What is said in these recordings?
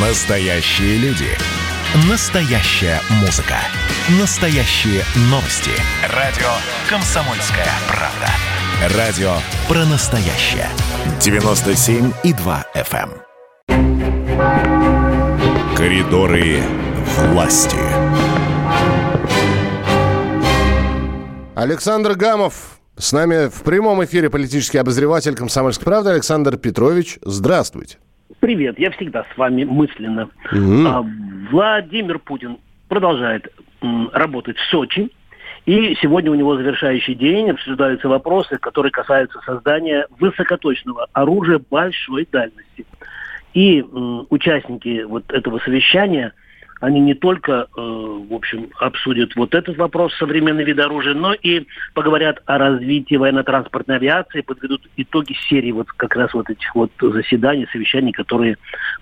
Настоящие люди. Настоящая музыка. Настоящие новости. Радио «Комсомольская правда». Радио про настоящее. 97,2 FM. эм. Коридоры власти. Александр Гамов с нами в прямом эфире политический обозреватель «Комсомольской правды» Александр Петрович. Здравствуйте. Привет, я всегда с вами мысленно. А, Владимир Путин продолжает работать в Сочи. И сегодня у него завершающий день, обсуждаются вопросы, которые касаются создания высокоточного оружия большой дальности. И м, участники вот этого совещания, они не только, э, в общем, обсудят вот этот вопрос современный вид оружия, но и поговорят о развитии военно-транспортной авиации, подведут итоги серии вот как раз вот этих вот заседаний, совещаний, которые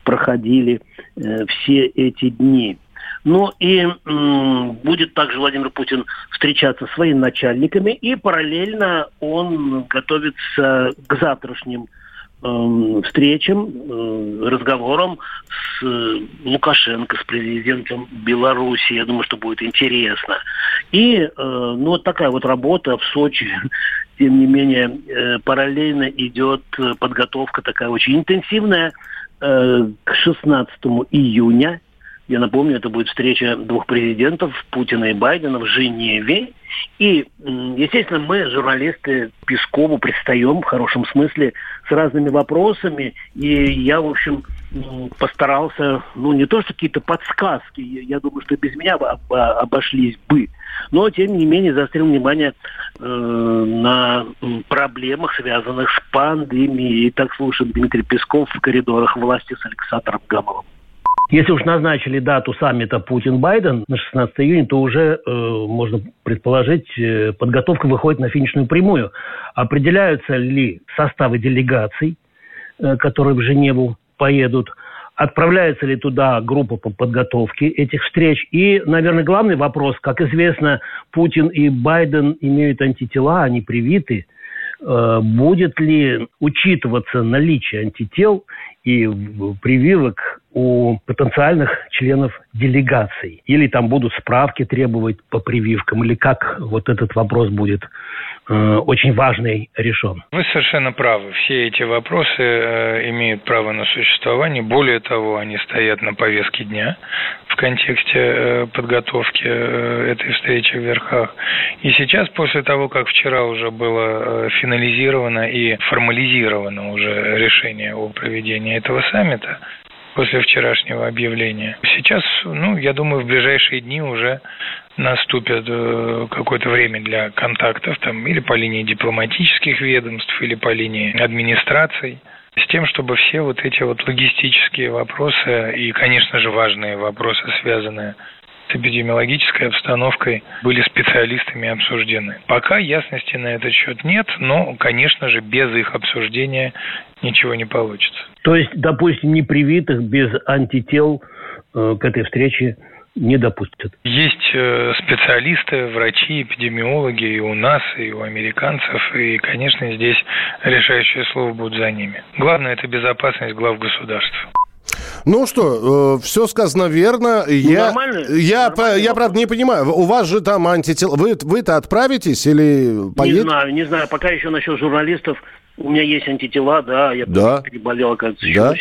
проходили э, все эти дни. Ну и м, будет также Владимир Путин встречаться с военачальниками, и параллельно он готовится к завтрашним встречам, э, разговорам с э, Лукашенко, с президентом Беларуси. Я думаю, что будет интересно. И э, ну, вот такая вот работа в Сочи. Тем не менее, параллельно идет подготовка такая очень интенсивная к 16 июня. Я напомню, это будет встреча двух президентов, Путина и Байдена в Женеве. И, естественно, мы, журналисты, Пескову предстаем в хорошем смысле с разными вопросами. И я, в общем, постарался, ну, не то, что какие-то подсказки, я, думаю, что без меня об- обошлись бы, но, тем не менее, заострил внимание э, на проблемах, связанных с пандемией. Так слушаем Дмитрий Песков в коридорах власти с Александром Гамовым. Если уж назначили дату саммита Путин-Байден на 16 июня, то уже, э, можно предположить, э, подготовка выходит на финишную прямую. Определяются ли составы делегаций, э, которые в Женеву поедут, отправляется ли туда группа по подготовке этих встреч. И, наверное, главный вопрос, как известно, Путин и Байден имеют антитела, они привиты. Э, Будет ли учитываться наличие антител и прививок у потенциальных членов делегаций? Или там будут справки требовать по прививкам? Или как вот этот вопрос будет э, очень важный решен? Вы совершенно правы. Все эти вопросы э, имеют право на существование. Более того, они стоят на повестке дня в контексте э, подготовки этой встречи в Верхах. И сейчас, после того, как вчера уже было финализировано и формализировано уже решение о проведении этого саммита, после вчерашнего объявления. Сейчас, ну, я думаю, в ближайшие дни уже наступит э, какое-то время для контактов там или по линии дипломатических ведомств, или по линии администраций, с тем, чтобы все вот эти вот логистические вопросы и, конечно же, важные вопросы, связанные с эпидемиологической обстановкой, были специалистами обсуждены. Пока ясности на этот счет нет, но, конечно же, без их обсуждения ничего не получится. То есть, допустим, непривитых без антител э, к этой встрече не допустят. Есть э, специалисты, врачи, эпидемиологи и у нас, и у американцев, и, конечно, здесь решающее слово будет за ними. Главное – это безопасность глав государств. Ну что, все сказано верно. я, нормально. я, Нормальный по- я правда, не понимаю. У вас же там антитела. Вы, вы-то отправитесь или Не поедете? знаю, не знаю. Пока еще насчет журналистов. У меня есть антитела, да. Я Да. переболел, оказывается, еще Да?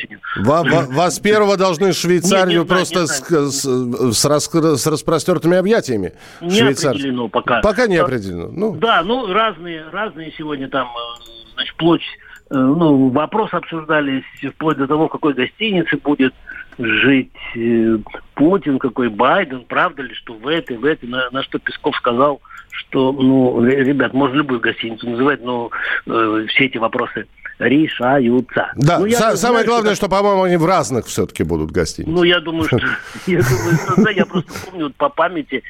Ва- ва- вас первого должны Швейцарию Не, не просто не с, знаю. с- с раскры- с распростертыми объятиями. Не Швейцар- определено пока. Пока не определено. Ну, Да, ну разные, разные сегодня там, э, значит, вплоть, э, ну, вопрос обсуждались вплоть до того, в какой гостинице будет жить э, Путин, какой Байден, правда ли, что в этой, в этой, на, на что Песков сказал, что, ну, ре- ребят, можно любую гостиницу называть, но э, все эти вопросы решаются. да, Ну, я Са- знаю, самое главное, так- что, по-моему, они в разных все-таки будут гостиницах. ну, я думаю, что я думаю, что да, я просто помню вот по памяти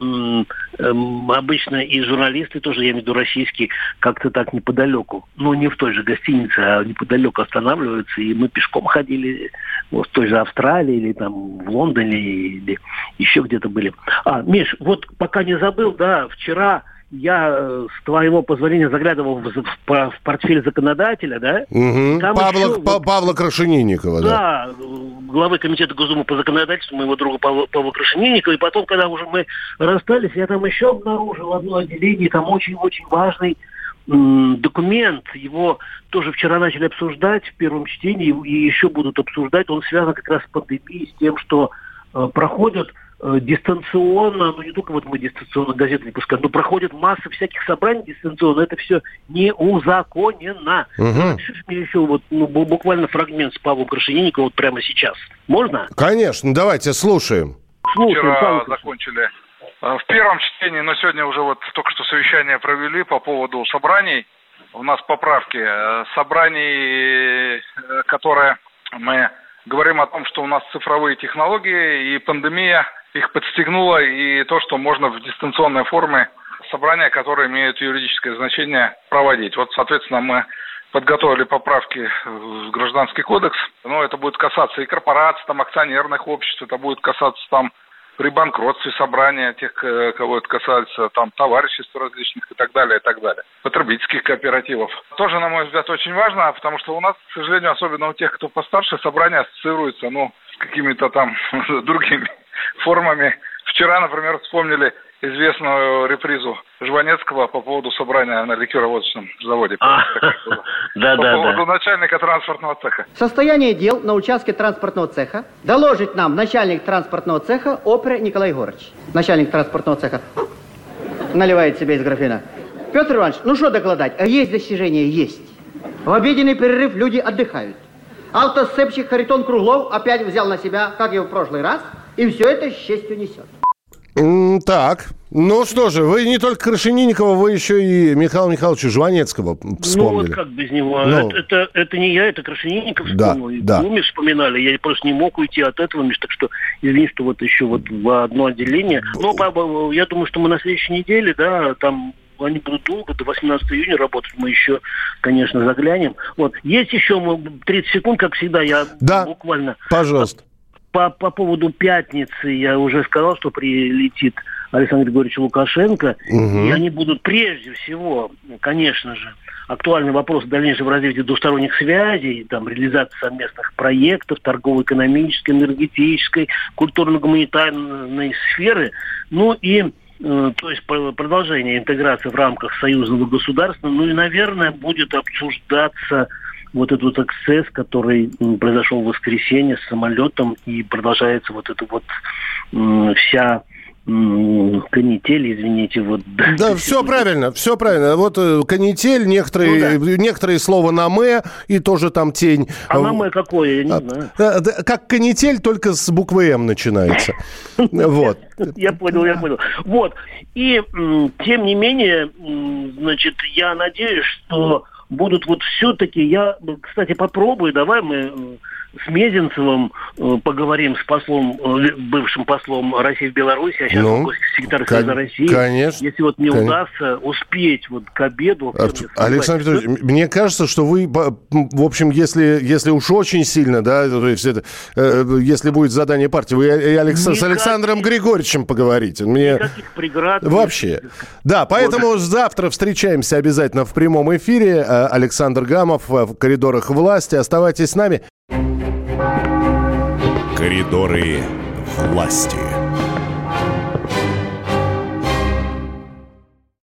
м, обычно и журналисты тоже, я имею в виду российские, как-то так неподалеку, ну не в той же гостинице, а неподалеку останавливаются, и мы пешком ходили вот в той же Австралии или там в Лондоне или еще где-то были. А, Миш, вот пока не забыл, да, вчера я э, с твоего позволения заглядывал в, в, в портфель законодателя, да? Угу. Павла, еще, па, Павла Крашенинникова, да. Да, главы комитета Госдумы по законодательству моего друга Павла, Павла Крашенинникова. И потом, когда уже мы расстались, я там еще обнаружил одно отделение, там очень-очень важный документ, его тоже вчера начали обсуждать в первом чтении и еще будут обсуждать. Он связан как раз с пандемией, с тем, что э, проходят дистанционно, ну не только вот мы дистанционно газеты не пускаем, но проходит масса всяких собраний дистанционно, это все не узаконено. Угу. Мне еще вот ну, буквально фрагмент с Павлом Крашенинниковым вот прямо сейчас. Можно? Конечно, давайте слушаем. Слушаем, Вчера закончили э, в первом чтении, но сегодня уже вот только что совещание провели по поводу собраний. У нас поправки. Э, собраний, которые мы говорим о том, что у нас цифровые технологии и пандемия – их подстегнуло и то, что можно в дистанционной форме собрания, которые имеют юридическое значение, проводить. Вот, соответственно, мы подготовили поправки в Гражданский кодекс. Но это будет касаться и корпораций, там, акционерных обществ, это будет касаться там при банкротстве собрания тех, кого это касается, там, товариществ различных и так далее, и так далее. Потребительских кооперативов. Тоже, на мой взгляд, очень важно, потому что у нас, к сожалению, особенно у тех, кто постарше, собрание ассоциируется, ну, с какими-то там другими формами. Вчера, например, вспомнили известную репризу Жванецкого по поводу собрания на ликероводочном заводе. А, да, по да, поводу начальника транспортного цеха. Состояние дел на участке транспортного цеха доложит нам начальник транспортного цеха Опре Николай Егорович. Начальник транспортного цеха наливает себе из графина. Петр Иванович, ну что докладать? А есть достижения? Есть. В обеденный перерыв люди отдыхают. Автосцепщик Харитон Круглов опять взял на себя, как и в прошлый раз – и все это с честью несет. Так, ну что же, вы не только Крашенинникова, вы еще и Михаила Михайловича Жванецкого вспомнили. Ну вот как без него. Ну, это, это, это не я, это Крашенинников вспомнил. Да, да. Уми вспоминали, я просто не мог уйти от этого, Миш, так что извини, что вот еще вот в одно отделение. Но я думаю, что мы на следующей неделе, да, там они будут долго, до 18 июня работать, мы еще, конечно, заглянем. Вот, есть еще 30 секунд, как всегда, я да, буквально... пожалуйста по, по поводу пятницы я уже сказал, что прилетит Александр Григорьевич Лукашенко, угу. и они будут прежде всего, конечно же, актуальный вопрос дальнейшего развития двусторонних связей, там, реализации совместных проектов торгово-экономической, энергетической, культурно-гуманитарной сферы, ну и э, то есть продолжение интеграции в рамках союзного государства, ну и, наверное, будет обсуждаться вот этот эксцесс, который произошел в воскресенье с самолетом, и продолжается вот эта вот вся канитель, извините, вот. Да, все правильно, все правильно. Вот э, канитель, некоторые, ну, да. некоторые слова на «мэ», и тоже там тень. А на «мэ» какое, я не а, знаю. Как канитель, только с буквы «м» начинается. Вот. Я понял, я понял. Вот. И, тем не менее, значит, я надеюсь, что будут вот все-таки, я, кстати, попробую, давай мы с Мезенцевым э, поговорим с послом, э, бывшим послом России в Беларуси, а сейчас ну, секретарь Союза России. Конечно. Если вот мне конечно. удастся успеть вот к обеду... А, Александр Петрович, мне кажется, что вы, в общем, если, если уж очень сильно, да, то есть это, э, если будет задание партии, вы и Алекс... с Александром Григорьевичем поговорите. Мне... Никаких преград. Вообще. Да, поэтому вот. завтра встречаемся обязательно в прямом эфире. Александр Гамов в коридорах власти. Оставайтесь с нами. Коридоры власти.